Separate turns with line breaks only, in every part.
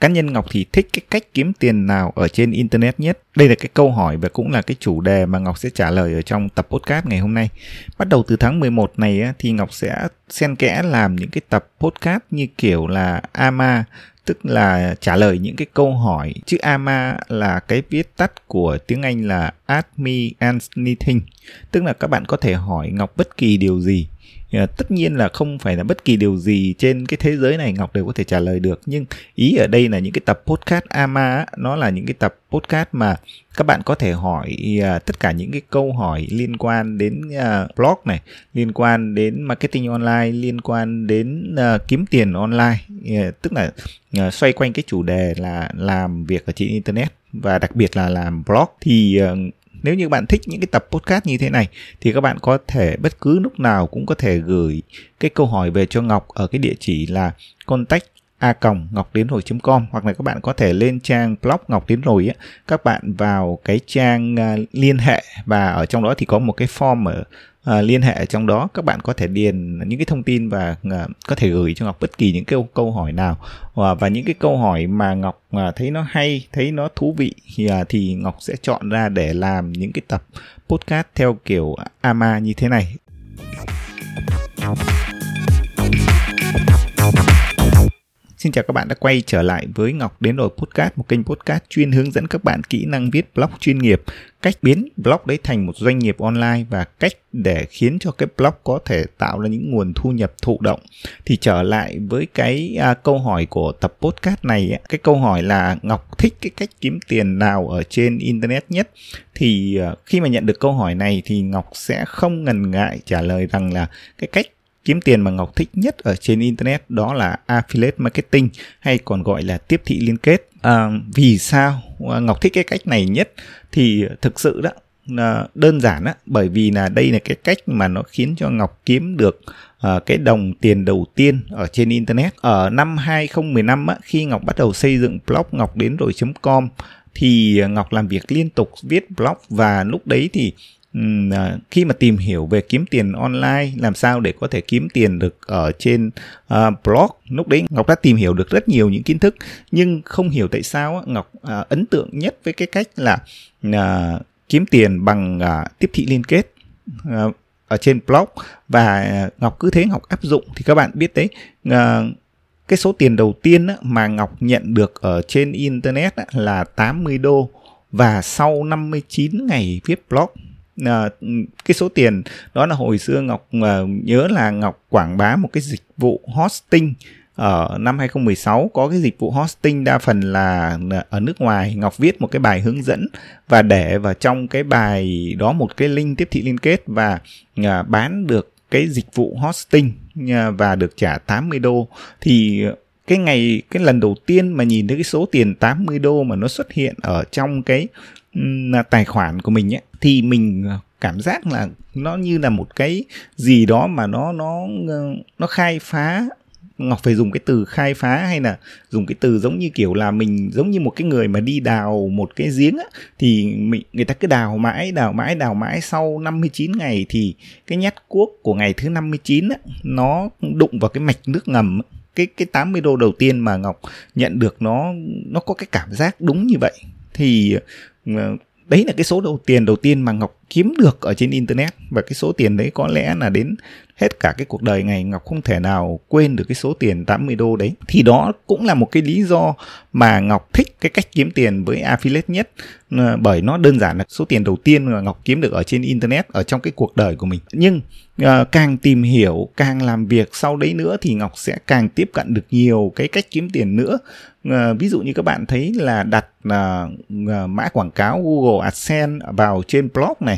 cá nhân Ngọc thì thích cái cách kiếm tiền nào ở trên internet nhất? Đây là cái câu hỏi và cũng là cái chủ đề mà Ngọc sẽ trả lời ở trong tập podcast ngày hôm nay. Bắt đầu từ tháng 11 này á, thì Ngọc sẽ xen kẽ làm những cái tập podcast như kiểu là AMA tức là trả lời những cái câu hỏi chữ AMA là cái viết tắt của tiếng Anh là Ask Me Anything tức là các bạn có thể hỏi Ngọc bất kỳ điều gì Ờ, tất nhiên là không phải là bất kỳ điều gì trên cái thế giới này ngọc đều có thể trả lời được. Nhưng ý ở đây là những cái tập podcast ama nó là những cái tập podcast mà các bạn có thể hỏi à, tất cả những cái câu hỏi liên quan đến à, blog này liên quan đến marketing online liên quan đến à, kiếm tiền online. Ờ, tức là xoay quanh cái chủ đề là làm việc ở trên internet và đặc biệt là làm blog. Thì uh, nếu như bạn thích những cái tập podcast như thế này, thì các bạn có thể bất cứ lúc nào cũng có thể gửi cái câu hỏi về cho Ngọc ở cái địa chỉ là contact a còng ngọc đến rồi com hoặc là các bạn có thể lên trang blog ngọc đến rồi á, các bạn vào cái trang à, liên hệ và ở trong đó thì có một cái form ở uh, liên hệ trong đó các bạn có thể điền những cái thông tin và uh, có thể gửi cho ngọc bất kỳ những câu câu hỏi nào. Uh, và những cái câu hỏi mà ngọc uh, thấy nó hay thấy nó thú vị thì, uh, thì ngọc sẽ chọn ra để làm những cái tập podcast theo kiểu ama như thế này. Xin chào các bạn đã quay trở lại với Ngọc Đến Rồi Podcast, một kênh podcast chuyên hướng dẫn các bạn kỹ năng viết blog chuyên nghiệp, cách biến blog đấy thành một doanh nghiệp online và cách để khiến cho cái blog có thể tạo ra những nguồn thu nhập thụ động. Thì trở lại với cái à, câu hỏi của tập podcast này, cái câu hỏi là Ngọc thích cái cách kiếm tiền nào ở trên internet nhất? Thì à, khi mà nhận được câu hỏi này thì Ngọc sẽ không ngần ngại trả lời rằng là cái cách kiếm tiền mà Ngọc thích nhất ở trên internet đó là affiliate marketing hay còn gọi là tiếp thị liên kết. À, vì sao à, Ngọc thích cái cách này nhất thì thực sự đó à, đơn giản á bởi vì là đây là cái cách mà nó khiến cho Ngọc kiếm được uh, cái đồng tiền đầu tiên ở trên internet ở năm 2015 á khi Ngọc bắt đầu xây dựng blog ngọc đến rồi.com thì Ngọc làm việc liên tục viết blog và lúc đấy thì À, khi mà tìm hiểu về kiếm tiền online làm sao để có thể kiếm tiền được ở trên uh, blog? Lúc đấy ngọc đã tìm hiểu được rất nhiều những kiến thức nhưng không hiểu tại sao ngọc uh, ấn tượng nhất với cái cách là uh, kiếm tiền bằng uh, tiếp thị liên kết uh, ở trên blog. Và ngọc cứ thế ngọc áp dụng. Thì các bạn biết đấy uh, cái số tiền đầu tiên mà Ngọc nhận được ở trên internet là 80 đô. Và sau 59 ngày viết blog à, cái số tiền đó là hồi xưa Ngọc à, nhớ là Ngọc quảng bá một cái dịch vụ hosting. Ở năm 2016 có cái dịch vụ hosting đa phần là ở nước ngoài. Ngọc viết một cái bài hướng dẫn và để vào trong cái bài đó một cái link tiếp thị liên kết và à, bán được cái dịch vụ hosting à, và được trả 80 đô. Thì cái ngày cái lần đầu tiên mà nhìn thấy cái số tiền 80 đô mà nó xuất hiện ở trong cái tài khoản của mình ấy thì mình ờ, cảm giác là nó như là một cái gì đó mà nó nó ờ, nó khai phá. Ngọc phải dùng cái từ khai phá hay là dùng cái từ giống như kiểu là mình, giống như một cái người mà đi đào một cái giếng á, thì mình, người ta cứ đào mãi đào mãi đào mãi sau 59 ngày thì cái nhát cuốc của ngày thứ 59 á, nó đụng vào cái mạch nước ngầm á. cái cái 80 đô đầu tiên mà Ngọc nhận được nó nó có cái cảm giác đúng như vậy. Thì đấy là cái số đầu tiền đầu tiên mà ngọc kiếm được ở trên internet và cái số tiền đấy có lẽ là đến hết cả cái cuộc đời này Ngọc không thể nào quên được cái số tiền 80 đô đấy. Thì đó cũng là một cái lý do mà Ngọc thích cái cách kiếm tiền với affiliate nhất ờ, bởi nó đơn giản là số tiền đầu tiên mà Ngọc kiếm được ở trên internet ở trong cái cuộc đời của mình. Nhưng uh, càng tìm hiểu, càng làm việc sau đấy nữa thì Ngọc sẽ càng tiếp cận được nhiều cái cách kiếm tiền nữa. Uh, ví dụ như các bạn thấy là đặt uh, mã quảng cáo Google AdSense vào trên blog này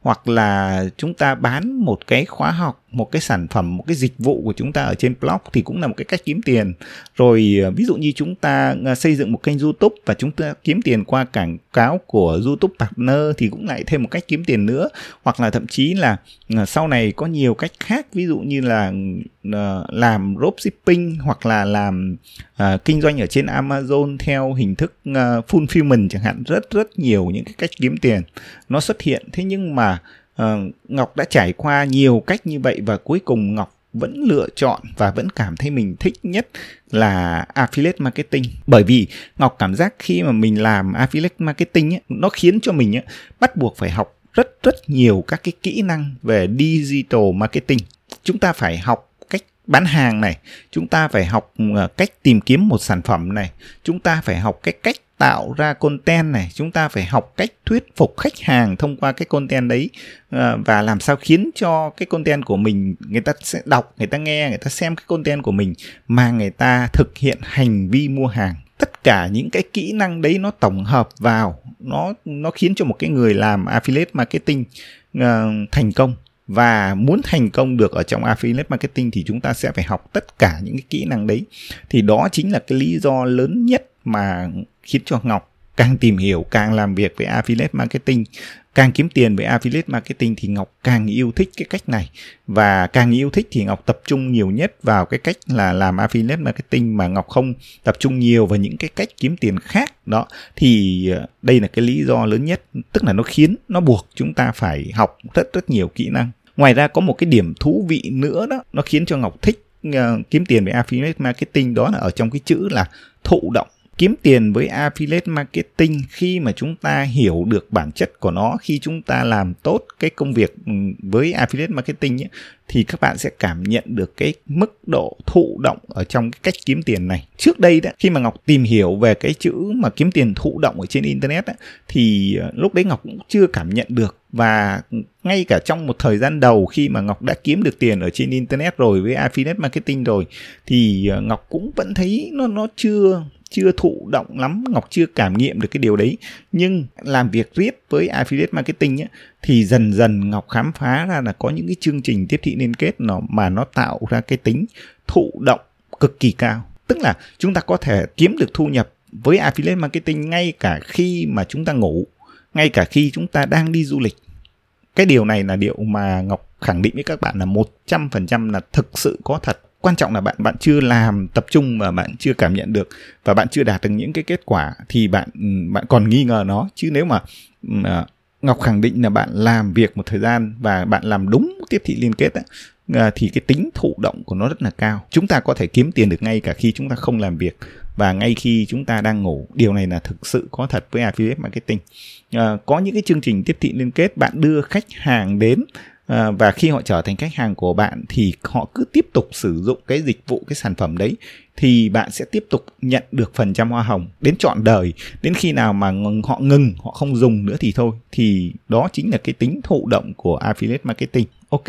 hoặc là chúng ta bán một cái khóa học một cái sản phẩm một cái dịch vụ của chúng ta ở trên blog thì cũng là một cái cách kiếm tiền. Rồi ờ, ví dụ như chúng ta ờ, xây dựng một kênh youtube và chúng ta kiếm tiền qua quảng cáo của youtube partner thì cũng lại thêm một cách kiếm tiền nữa. Hoặc là thậm chí là ờ, sau này có nhiều cách khác ví dụ như là làm dropshipping hoặc là làm uh, kinh doanh ở trên Amazon theo hình thức uh, fulfillment chẳng hạn. Rất rất nhiều những cái cách kiếm tiền nó xuất hiện. Thế nhưng mà uh, Ngọc đã trải qua nhiều cách như vậy và cuối cùng Ngọc vẫn lựa chọn và vẫn cảm thấy mình thích nhất là affiliate marketing. Bởi vì ngọc cảm giác khi mà mình làm affiliate marketing ấy, nó khiến cho mình ấy, bắt buộc phải học rất rất nhiều các cái kỹ năng về digital marketing. Chúng ta phải học bán hàng này chúng ta phải học ờ, cách tìm kiếm một sản phẩm này chúng ta phải học cái cách tạo ra content này chúng ta phải học cách thuyết phục khách hàng thông qua cái content đấy ờ, và làm sao khiến cho cái content của mình người ta sẽ đọc người ta nghe người ta xem cái content của mình mà người ta thực hiện hành vi mua hàng. Tất cả những cái kỹ năng đấy nó tổng hợp vào nó nó khiến cho một cái người làm affiliate marketing uh, thành công và muốn thành công được ở trong affiliate marketing thì chúng ta sẽ phải học tất cả những cái kỹ năng đấy. Thì đó chính là cái lý do lớn nhất mà khiến cho Ngọc càng tìm hiểu, càng làm việc với affiliate marketing, càng kiếm tiền với affiliate marketing thì Ngọc càng yêu thích cái cách này. Và càng yêu thích thì Ngọc tập trung nhiều nhất vào cái cách là làm affiliate marketing mà Ngọc không tập trung nhiều vào những cái cách kiếm tiền khác. Đó, thì ờ, đây là cái lý do lớn nhất, tức là nó khiến, nó buộc chúng ta phải học rất rất nhiều kỹ năng ngoài ra có một cái điểm thú vị nữa đó nó khiến cho Ngọc thích uh, kiếm tiền với affiliate marketing đó là ở trong cái chữ là thụ động kiếm tiền với affiliate marketing khi mà chúng ta hiểu được bản chất của nó. Khi chúng ta làm tốt cái công việc ừ, với affiliate marketing ấy, thì các bạn sẽ cảm nhận được cái mức độ thụ động ở trong cái cách kiếm tiền này. Trước đây đó khi mà ngọc tìm hiểu về cái chữ mà kiếm tiền thụ động ở trên internet đó, thì ờ, lúc đấy ngọc cũng chưa cảm nhận được. Và ngay cả trong một thời gian đầu khi mà ngọc đã kiếm được tiền ở trên internet rồi với affiliate marketing rồi thì ờ, ngọc cũng vẫn thấy nó nó chưa chưa thụ động lắm ngọc chưa cảm nghiệm được cái điều đấy. Nhưng làm việc riết với affiliate marketing ấy, thì dần dần ngọc khám phá ra là có những cái chương trình tiếp thị liên kết nó mà nó tạo ra cái tính thụ động cực kỳ cao. Tức là chúng ta có thể kiếm được thu nhập với affiliate marketing ngay cả khi mà chúng ta ngủ ngay cả khi chúng ta đang đi du lịch. Cái điều này là điều mà ngọc khẳng định với các bạn là một trăm phần trăm là thực sự có thật quan trọng là bạn bạn chưa làm tập trung mà bạn chưa cảm nhận được và bạn chưa đạt được những cái kết quả thì bạn ừ, bạn còn nghi ngờ nó chứ nếu mà, ừ, à, Ngọc khẳng định là bạn làm việc một thời gian và bạn làm đúng tiếp thị liên kết ấy, à, thì cái tính thụ động của nó rất là cao. Chúng ta có thể kiếm tiền được ngay cả khi chúng ta không làm việc và ngay khi chúng ta đang ngủ. Điều này là thực sự có thật với affiliate marketing. À, có những cái chương trình tiếp thị liên kết bạn đưa khách hàng đến À, và khi họ trở thành khách hàng của bạn thì họ cứ tiếp tục sử dụng cái dịch vụ cái sản phẩm đấy thì bạn sẽ tiếp tục nhận được phần trăm hoa hồng đến trọn đời. Đến khi nào mà họ ngừng họ không dùng nữa thì thôi. Thì đó chính là cái tính thụ động của affiliate marketing. Ok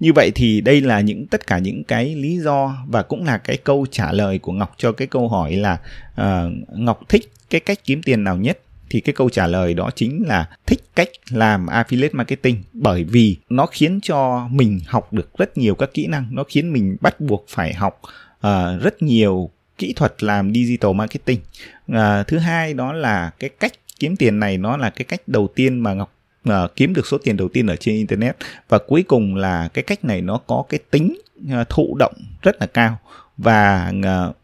như vậy thì đây là những tất cả những cái lý do và cũng là cái câu trả lời của ngọc cho cái câu hỏi là uh, ngọc thích cái cách kiếm tiền nào nhất? Thì cái câu trả lời đó chính là thích cách làm affiliate marketing bởi vì nó khiến cho mình học được rất nhiều các kỹ năng nó khiến mình bắt buộc phải học uh, rất nhiều kỹ thuật làm digital marketing. Uh, thứ hai đó là cái cách kiếm tiền này nó là cái cách đầu tiên mà ngọc uh, kiếm được số tiền đầu tiên ở trên internet. Và cuối cùng là cái cách này nó có cái tính uh, thụ động rất là cao. Và uh,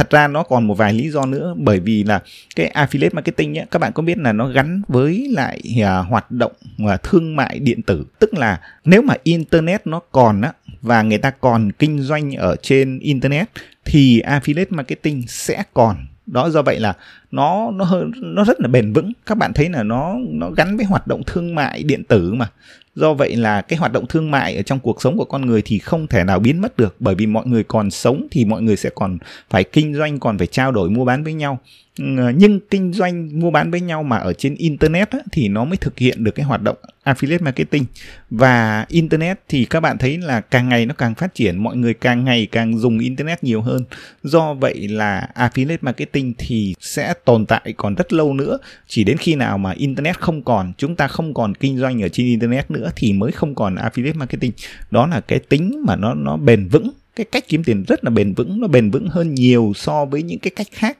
thật ra nó còn một vài lý do nữa bởi vì là cái affiliate marketing ấy, các bạn có biết là nó gắn với lại uh, hoạt động uh, thương mại điện tử. Tức là nếu mà internet nó còn á và người ta còn kinh doanh ở trên internet thì affiliate marketing sẽ còn. Đó do vậy là nó nó nó rất là bền vững. Các bạn thấy là nó nó gắn với hoạt động thương mại điện tử mà. Do vậy là cái hoạt động thương mại ở trong cuộc sống của con người thì không thể nào biến mất được. Bởi vì mọi người còn sống thì mọi người sẽ còn phải kinh doanh còn phải trao đổi mua bán với nhau. Nhưng kinh doanh mua bán với nhau mà ở trên internet á, thì nó mới thực hiện được cái hoạt động affiliate marketing. Và internet thì các bạn thấy là càng ngày nó càng phát triển mọi người càng ngày càng dùng internet nhiều hơn. Do vậy là affiliate marketing thì sẽ tồn tại còn rất lâu nữa. Chỉ đến khi nào mà internet không còn, chúng ta không còn kinh doanh ở trên internet nữa thì mới không còn affiliate marketing. Đó là cái tính mà nó nó bền vững. Cái cách kiếm tiền rất là bền vững, nó bền vững hơn nhiều so với những cái cách khác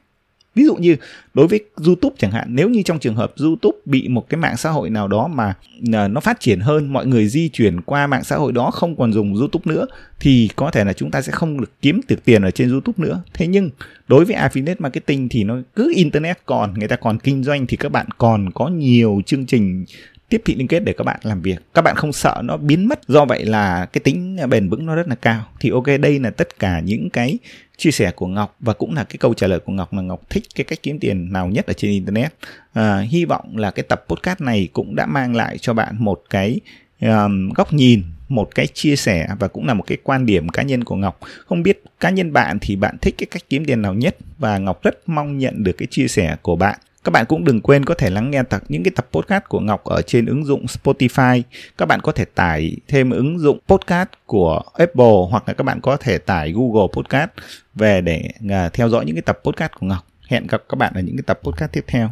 ví dụ như đối với YouTube chẳng hạn, nếu như trong trường hợp YouTube bị một cái mạng xã hội nào đó mà à, nó phát triển hơn, mọi người di chuyển qua mạng xã hội đó, không còn dùng YouTube nữa, thì có thể là chúng ta sẽ không được kiếm được tiền ở trên YouTube nữa. Thế nhưng, đối với affiliate marketing thì nó cứ internet còn, người ta còn kinh doanh thì các bạn còn có nhiều chương trình tiếp thị liên kết để các bạn làm việc các bạn không sợ nó biến mất do vậy là cái tính bền vững nó rất là cao thì ok đây là tất cả những cái chia sẻ của Ngọc và cũng là cái câu trả lời của Ngọc là Ngọc thích cái cách kiếm tiền nào nhất ở trên internet à, hy vọng là cái tập podcast này cũng đã mang lại cho bạn một cái um, góc nhìn một cái chia sẻ và cũng là một cái quan điểm cá nhân của Ngọc. Không biết cá nhân bạn thì bạn thích cái cách kiếm tiền nào nhất và Ngọc rất mong nhận được cái chia sẻ của bạn. Các bạn cũng đừng quên có thể lắng nghe tập, những cái tập podcast của Ngọc ở trên ứng dụng Spotify. Các bạn có thể tải thêm ứng dụng podcast của Apple, hoặc là các bạn có thể tải Google Podcast về để à, theo dõi những cái tập podcast của Ngọc. Hẹn gặp các bạn ở những cái tập podcast tiếp theo.